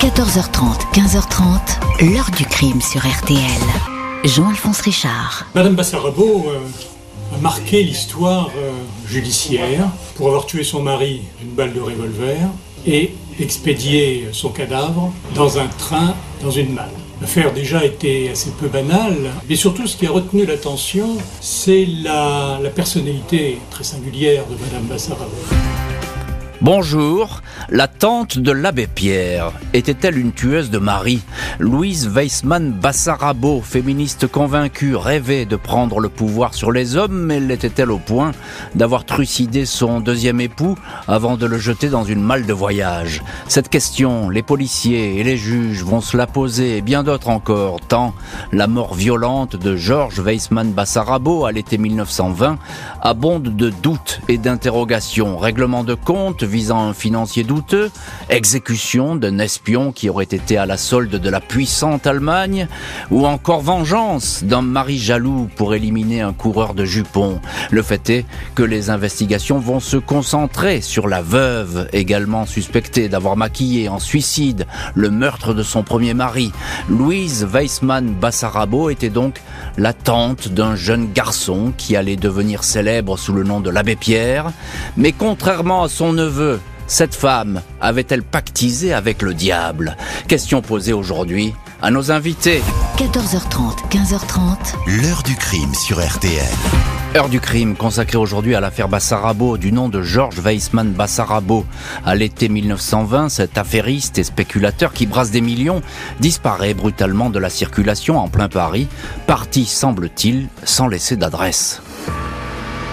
14h30, 15h30, l'heure du crime sur RTL. Jean-Alphonse Richard. Madame Bassarabo euh, a marqué l'histoire euh, judiciaire pour avoir tué son mari d'une balle de revolver et expédié son cadavre dans un train, dans une malle. L'affaire déjà était assez peu banale, mais surtout ce qui a retenu l'attention, c'est la, la personnalité très singulière de Madame Bassarabo. Bonjour, la tante de l'abbé Pierre était-elle une tueuse de mari Louise Weissmann Bassarabo, féministe convaincue, rêvait de prendre le pouvoir sur les hommes, mais l'était-elle au point d'avoir trucidé son deuxième époux avant de le jeter dans une malle de voyage? Cette question, les policiers et les juges vont se la poser, et bien d'autres encore, tant la mort violente de Georges Weissmann Bassarabo à l'été 1920 abonde de doutes et d'interrogations, règlement de compte, visant un financier douteux, exécution d'un espion qui aurait été à la solde de la puissante Allemagne, ou encore vengeance d'un mari jaloux pour éliminer un coureur de jupons. Le fait est que les investigations vont se concentrer sur la veuve, également suspectée d'avoir maquillé en suicide le meurtre de son premier mari. Louise Weissmann Bassarabo était donc la tante d'un jeune garçon qui allait devenir célèbre sous le nom de l'abbé Pierre, mais contrairement à son neveu, cette femme avait-elle pactisé avec le diable? Question posée aujourd'hui à nos invités. 14h30, 15h30. L'heure du crime sur RTL. Heure du crime consacrée aujourd'hui à l'affaire Bassarabo du nom de Georges Weissmann Bassarabo. À l'été 1920, cet affairiste et spéculateur qui brasse des millions disparaît brutalement de la circulation en plein Paris, parti semble-t-il sans laisser d'adresse.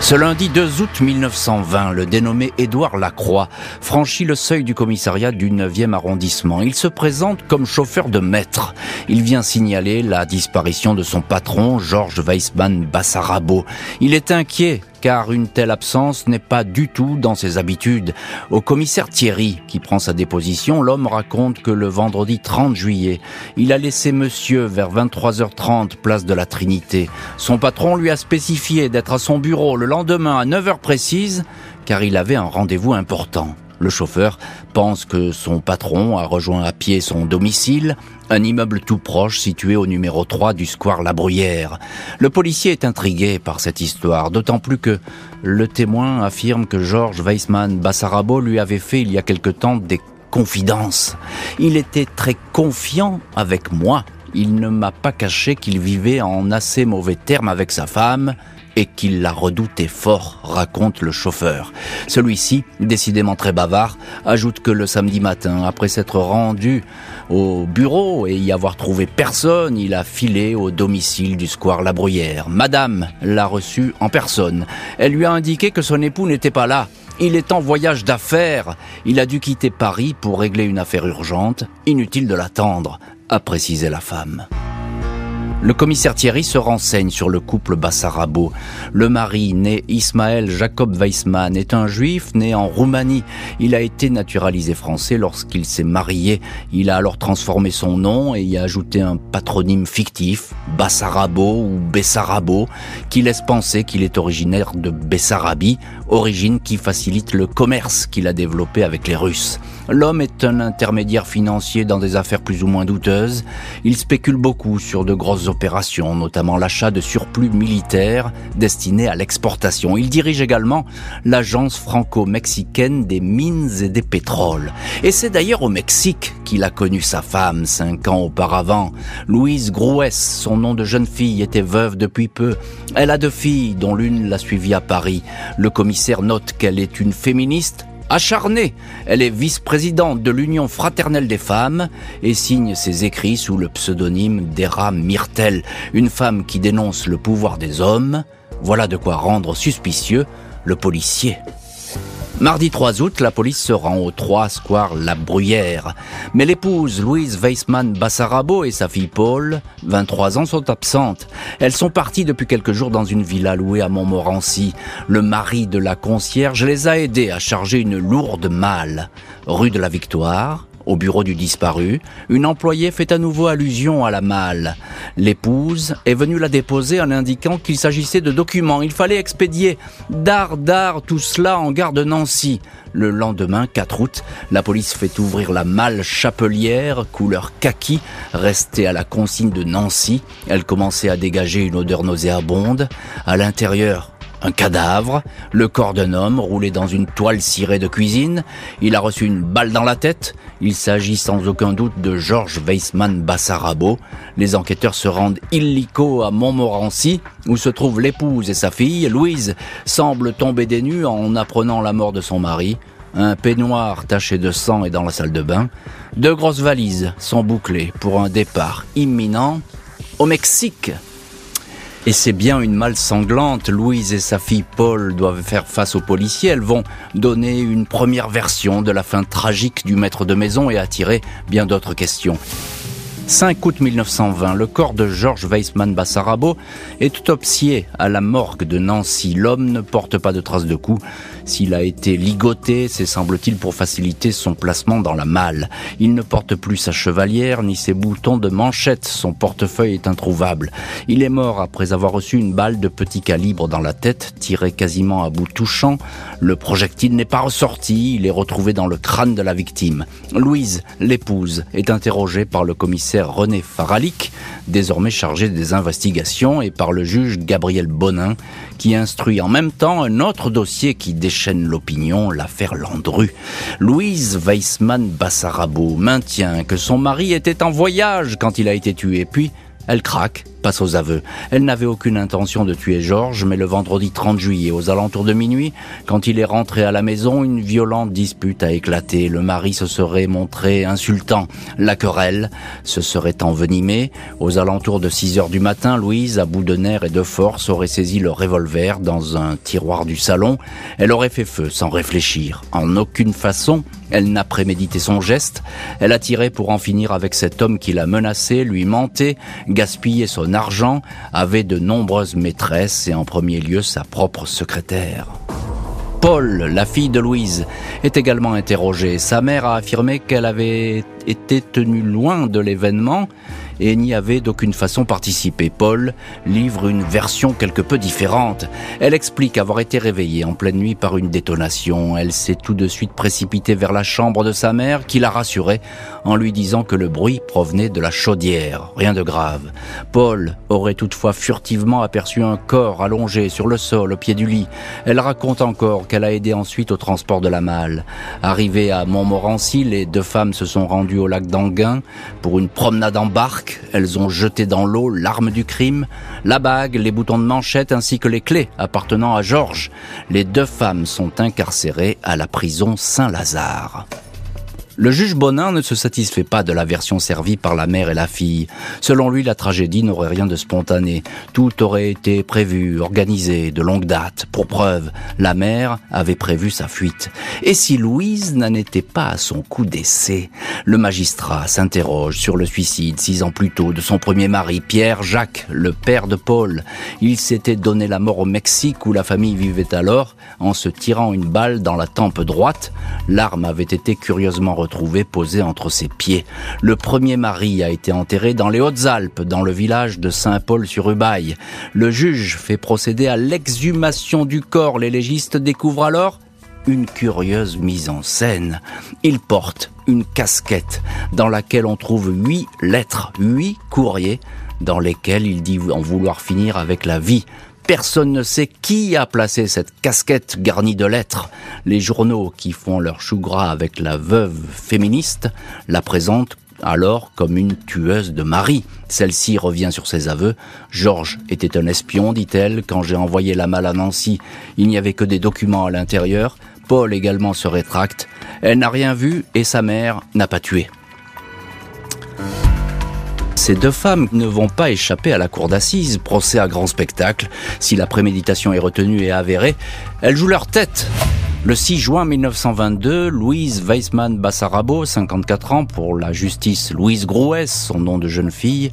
Ce lundi 2 août 1920, le dénommé Édouard Lacroix franchit le seuil du commissariat du 9e arrondissement. Il se présente comme chauffeur de maître. Il vient signaler la disparition de son patron, Georges Weissmann Bassarabo. Il est inquiet car une telle absence n'est pas du tout dans ses habitudes. Au commissaire Thierry, qui prend sa déposition, l'homme raconte que le vendredi 30 juillet, il a laissé monsieur vers 23h30 place de la Trinité. Son patron lui a spécifié d'être à son bureau le lendemain à 9h précise, car il avait un rendez-vous important. Le chauffeur pense que son patron a rejoint à pied son domicile, un immeuble tout proche situé au numéro 3 du square La Bruyère. Le policier est intrigué par cette histoire, d'autant plus que le témoin affirme que Georges Weissmann Bassarabo lui avait fait il y a quelque temps des confidences. Il était très confiant avec moi. Il ne m'a pas caché qu'il vivait en assez mauvais termes avec sa femme et qu'il la redoutait fort, raconte le chauffeur. Celui-ci, décidément très bavard, ajoute que le samedi matin, après s'être rendu au bureau et y avoir trouvé personne, il a filé au domicile du square La Bruyère. Madame l'a reçu en personne. Elle lui a indiqué que son époux n'était pas là. Il est en voyage d'affaires. Il a dû quitter Paris pour régler une affaire urgente. Inutile de l'attendre, a précisé la femme. Le commissaire Thierry se renseigne sur le couple Bassarabo. Le mari, né Ismaël Jacob Weissmann, est un juif né en Roumanie. Il a été naturalisé français lorsqu'il s'est marié. Il a alors transformé son nom et y a ajouté un patronyme fictif, Bassarabo ou Bessarabo, qui laisse penser qu'il est originaire de Bessarabie, origine qui facilite le commerce qu'il a développé avec les Russes. L'homme est un intermédiaire financier dans des affaires plus ou moins douteuses. Il spécule beaucoup sur de grosses opérations, notamment l'achat de surplus militaires destinés à l'exportation. Il dirige également l'agence franco-mexicaine des mines et des pétroles. Et c'est d'ailleurs au Mexique qu'il a connu sa femme cinq ans auparavant. Louise Grouès, son nom de jeune fille, était veuve depuis peu. Elle a deux filles, dont l'une l'a suivie à Paris. Le commissaire note qu'elle est une féministe acharnée. Elle est vice-présidente de l'Union fraternelle des femmes et signe ses écrits sous le pseudonyme d'Era Myrtel, une femme qui dénonce le pouvoir des hommes. Voilà de quoi rendre suspicieux le policier. Mardi 3 août, la police se rend au 3 Square La Bruyère. Mais l'épouse Louise Weissmann Bassarabo et sa fille Paul, 23 ans, sont absentes. Elles sont parties depuis quelques jours dans une villa louée à Montmorency. Le mari de la concierge les a aidées à charger une lourde malle. Rue de la Victoire, au bureau du disparu, une employée fait à nouveau allusion à la malle. L'épouse est venue la déposer en indiquant qu'il s'agissait de documents. Il fallait expédier d'art d'art tout cela en gare de Nancy. Le lendemain, 4 août, la police fait ouvrir la malle chapelière, couleur kaki, restée à la consigne de Nancy. Elle commençait à dégager une odeur nauséabonde. À l'intérieur, un cadavre, le corps d'un homme roulé dans une toile cirée de cuisine. Il a reçu une balle dans la tête. Il s'agit sans aucun doute de Georges Weissmann Bassarabo. Les enquêteurs se rendent illico à Montmorency, où se trouvent l'épouse et sa fille. Louise semble tomber des nues en apprenant la mort de son mari. Un peignoir taché de sang est dans la salle de bain. Deux grosses valises sont bouclées pour un départ imminent au Mexique. Et c'est bien une malle sanglante. Louise et sa fille Paul doivent faire face aux policiers. Elles vont donner une première version de la fin tragique du maître de maison et attirer bien d'autres questions. 5 août 1920, le corps de Georges Weissmann Bassarabo est autopsié à la morgue de Nancy. L'homme ne porte pas de traces de coups. S'il a été ligoté, c'est semble-t-il pour faciliter son placement dans la malle. Il ne porte plus sa chevalière ni ses boutons de manchette. Son portefeuille est introuvable. Il est mort après avoir reçu une balle de petit calibre dans la tête, tirée quasiment à bout touchant. Le projectile n'est pas ressorti. Il est retrouvé dans le crâne de la victime. Louise, l'épouse, est interrogée par le commissaire René Faralic, désormais chargé des investigations, et par le juge Gabriel Bonin, qui instruit en même temps un autre dossier qui déchaîne l'opinion, l'affaire Landru. Louise Weissmann Bassarabo maintient que son mari était en voyage quand il a été tué, puis elle craque passe aux aveux. Elle n'avait aucune intention de tuer Georges, mais le vendredi 30 juillet, aux alentours de minuit, quand il est rentré à la maison, une violente dispute a éclaté. Le mari se serait montré insultant. La querelle se serait envenimée. Aux alentours de 6 heures du matin, Louise, à bout de nerfs et de force, aurait saisi le revolver dans un tiroir du salon. Elle aurait fait feu sans réfléchir. En aucune façon, elle n'a prémédité son geste. Elle a tiré pour en finir avec cet homme qui l'a menacé, lui menté, gaspillé son argent, avait de nombreuses maîtresses et en premier lieu sa propre secrétaire. Paul, la fille de Louise, est également interrogée. Sa mère a affirmé qu'elle avait été tenue loin de l'événement et n'y avait d'aucune façon participé. Paul livre une version quelque peu différente. Elle explique avoir été réveillée en pleine nuit par une détonation. Elle s'est tout de suite précipitée vers la chambre de sa mère qui l'a rassurée en lui disant que le bruit provenait de la chaudière. Rien de grave. Paul aurait toutefois furtivement aperçu un corps allongé sur le sol au pied du lit. Elle raconte encore qu'elle a aidé ensuite au transport de la malle. Arrivée à Montmorency, les deux femmes se sont rendues au lac d'Anguin pour une promenade en barque elles ont jeté dans l'eau l'arme du crime, la bague, les boutons de manchette ainsi que les clés appartenant à Georges. Les deux femmes sont incarcérées à la prison Saint-Lazare. Le juge Bonin ne se satisfait pas de la version servie par la mère et la fille. Selon lui, la tragédie n'aurait rien de spontané. Tout aurait été prévu, organisé, de longue date. Pour preuve, la mère avait prévu sa fuite. Et si Louise n'en était pas à son coup d'essai? Le magistrat s'interroge sur le suicide six ans plus tôt de son premier mari, Pierre Jacques, le père de Paul. Il s'était donné la mort au Mexique où la famille vivait alors en se tirant une balle dans la tempe droite. L'arme avait été curieusement trouvé posé entre ses pieds. Le premier mari a été enterré dans les Hautes-Alpes, dans le village de Saint-Paul-sur-Ubaye. Le juge fait procéder à l'exhumation du corps. Les légistes découvrent alors une curieuse mise en scène. Il porte une casquette dans laquelle on trouve huit lettres, huit courriers dans lesquels il dit en vouloir finir avec la vie. Personne ne sait qui a placé cette casquette garnie de lettres. Les journaux qui font leur chou gras avec la veuve féministe la présentent alors comme une tueuse de mari. Celle-ci revient sur ses aveux. Georges était un espion, dit-elle, quand j'ai envoyé la malle à Nancy. Il n'y avait que des documents à l'intérieur. Paul également se rétracte. Elle n'a rien vu et sa mère n'a pas tué. Ces deux femmes ne vont pas échapper à la cour d'assises, procès à grand spectacle. Si la préméditation est retenue et avérée, elles jouent leur tête. Le 6 juin 1922, Louise Weissmann Bassarabo, 54 ans pour la justice, Louise Grouès, son nom de jeune fille,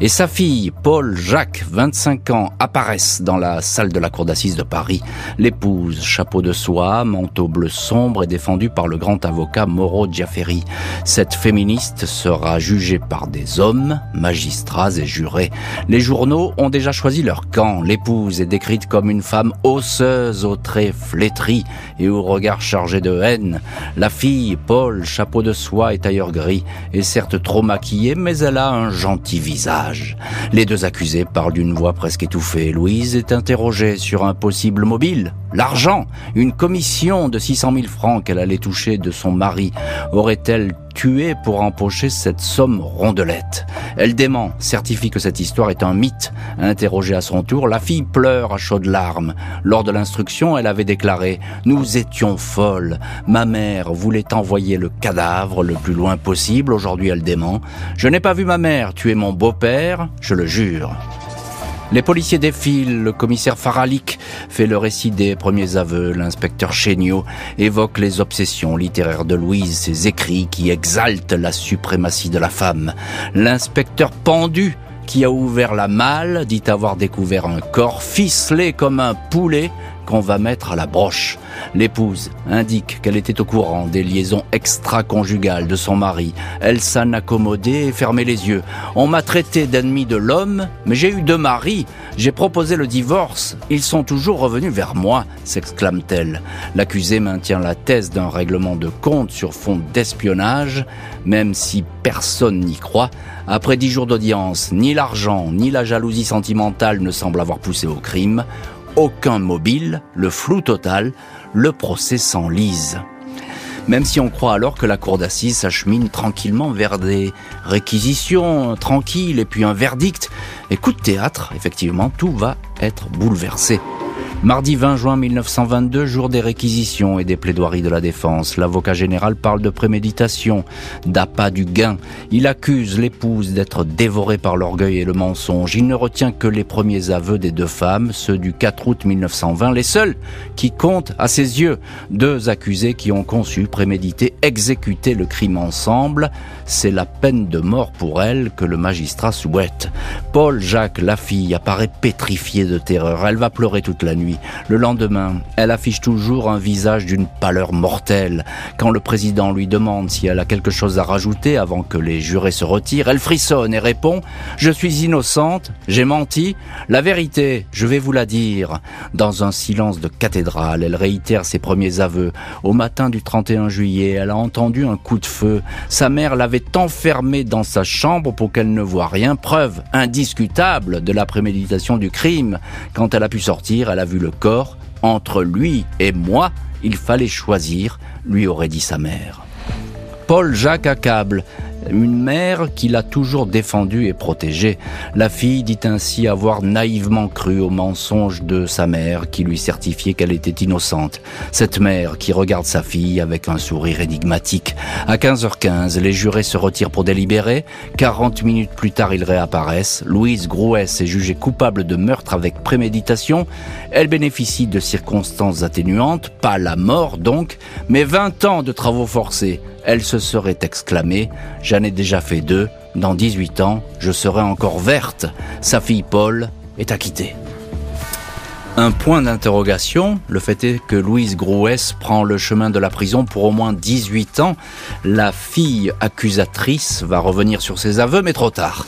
et sa fille, Paul Jacques, 25 ans, apparaissent dans la salle de la cour d'assises de Paris. L'épouse, chapeau de soie, manteau bleu sombre, est défendue par le grand avocat Moreau Giaferi. Cette féministe sera jugée par des hommes, magistrats et jurés. Les journaux ont déjà choisi leur camp. L'épouse est décrite comme une femme osseuse aux traits flétris au regard chargé de haine. La fille, Paul, chapeau de soie et tailleur gris, est certes trop maquillée, mais elle a un gentil visage. Les deux accusés parlent d'une voix presque étouffée. Louise est interrogée sur un possible mobile. L'argent, une commission de 600 000 francs qu'elle allait toucher de son mari, aurait-elle tué pour empocher cette somme rondelette. Elle dément, certifie que cette histoire est un mythe. Interrogée à son tour, la fille pleure à chaudes larmes. Lors de l'instruction, elle avait déclaré « Nous étions folles. Ma mère voulait envoyer le cadavre le plus loin possible. Aujourd'hui, elle dément. Je n'ai pas vu ma mère tuer mon beau-père, je le jure. » Les policiers défilent, le commissaire Faralik fait le récit des premiers aveux, l'inspecteur Chéniaud évoque les obsessions littéraires de Louise, ses écrits qui exaltent la suprématie de la femme. L'inspecteur pendu qui a ouvert la malle dit avoir découvert un corps ficelé comme un poulet qu'on va mettre à la broche. L'épouse indique qu'elle était au courant des liaisons extra-conjugales de son mari. Elle s'en accommodait et fermait les yeux. On m'a traité d'ennemi de l'homme, mais j'ai eu deux maris. J'ai proposé le divorce. Ils sont toujours revenus vers moi, s'exclame-t-elle. L'accusé maintient la thèse d'un règlement de compte sur fond d'espionnage, même si personne n'y croit. Après dix jours d'audience, ni l'argent, ni la jalousie sentimentale ne semblent avoir poussé au crime aucun mobile, le flou total, le procès s'enlise. Même si on croit alors que la cour d'assises s'achemine tranquillement vers des réquisitions tranquilles et puis un verdict, et coup de théâtre, effectivement, tout va être bouleversé. Mardi 20 juin 1922, jour des réquisitions et des plaidoiries de la défense. L'avocat général parle de préméditation, d'appât du gain. Il accuse l'épouse d'être dévorée par l'orgueil et le mensonge. Il ne retient que les premiers aveux des deux femmes, ceux du 4 août 1920, les seuls qui comptent à ses yeux. Deux accusés qui ont conçu, prémédité, exécuté le crime ensemble. C'est la peine de mort pour elle que le magistrat souhaite. Paul Jacques, la fille, apparaît pétrifiée de terreur. Elle va pleurer toute la nuit. Le lendemain, elle affiche toujours un visage d'une pâleur mortelle. Quand le président lui demande si elle a quelque chose à rajouter avant que les jurés se retirent, elle frissonne et répond ⁇ Je suis innocente, j'ai menti, la vérité, je vais vous la dire ⁇ Dans un silence de cathédrale, elle réitère ses premiers aveux. Au matin du 31 juillet, elle a entendu un coup de feu. Sa mère l'avait enfermée dans sa chambre pour qu'elle ne voie rien, preuve indiscutable de la préméditation du crime. Quand elle a pu sortir, elle a vu le corps, entre lui et moi, il fallait choisir, lui aurait dit sa mère. Paul Jacques accable une mère qui l'a toujours défendue et protégée. La fille dit ainsi avoir naïvement cru au mensonge de sa mère qui lui certifiait qu'elle était innocente. Cette mère qui regarde sa fille avec un sourire énigmatique. À 15h15, les jurés se retirent pour délibérer. 40 minutes plus tard, ils réapparaissent. Louise Grouès est jugée coupable de meurtre avec préméditation. Elle bénéficie de circonstances atténuantes, pas la mort donc, mais 20 ans de travaux forcés elle se serait exclamée « J'en ai déjà fait deux, dans 18 ans, je serai encore verte. Sa fille Paul est acquittée. Un point d'interrogation, le fait est que Louise Grouès prend le chemin de la prison pour au moins 18 ans. La fille accusatrice va revenir sur ses aveux, mais trop tard.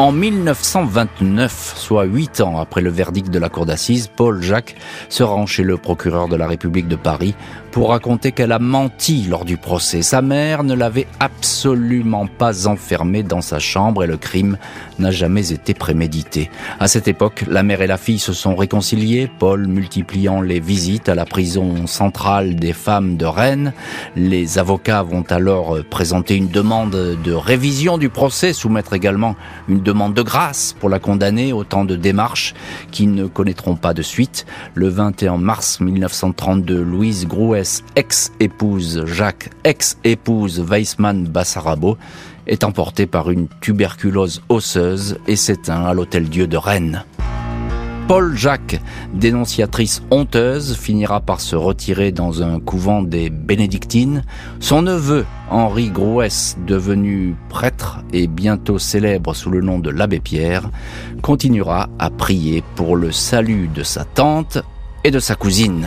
En 1929, soit huit ans après le verdict de la cour d'assises, Paul Jacques se rend chez le procureur de la République de Paris pour raconter qu'elle a menti lors du procès. Sa mère ne l'avait absolument pas enfermée dans sa chambre et le crime n'a jamais été prémédité. À cette époque, la mère et la fille se sont réconciliées, Paul multipliant les visites à la prison centrale des femmes de Rennes. Les avocats vont alors présenter une demande de révision du procès, soumettre également une demande de grâce pour la condamner, autant de démarches qui ne connaîtront pas de suite. Le 21 mars 1932, Louise Grouet ex-épouse Jacques, ex-épouse Weissmann Bassarabo, est emporté par une tuberculose osseuse et s'éteint à l'Hôtel Dieu de Rennes. Paul Jacques, dénonciatrice honteuse, finira par se retirer dans un couvent des bénédictines. Son neveu, Henri Grouès, devenu prêtre et bientôt célèbre sous le nom de l'abbé Pierre, continuera à prier pour le salut de sa tante et de sa cousine.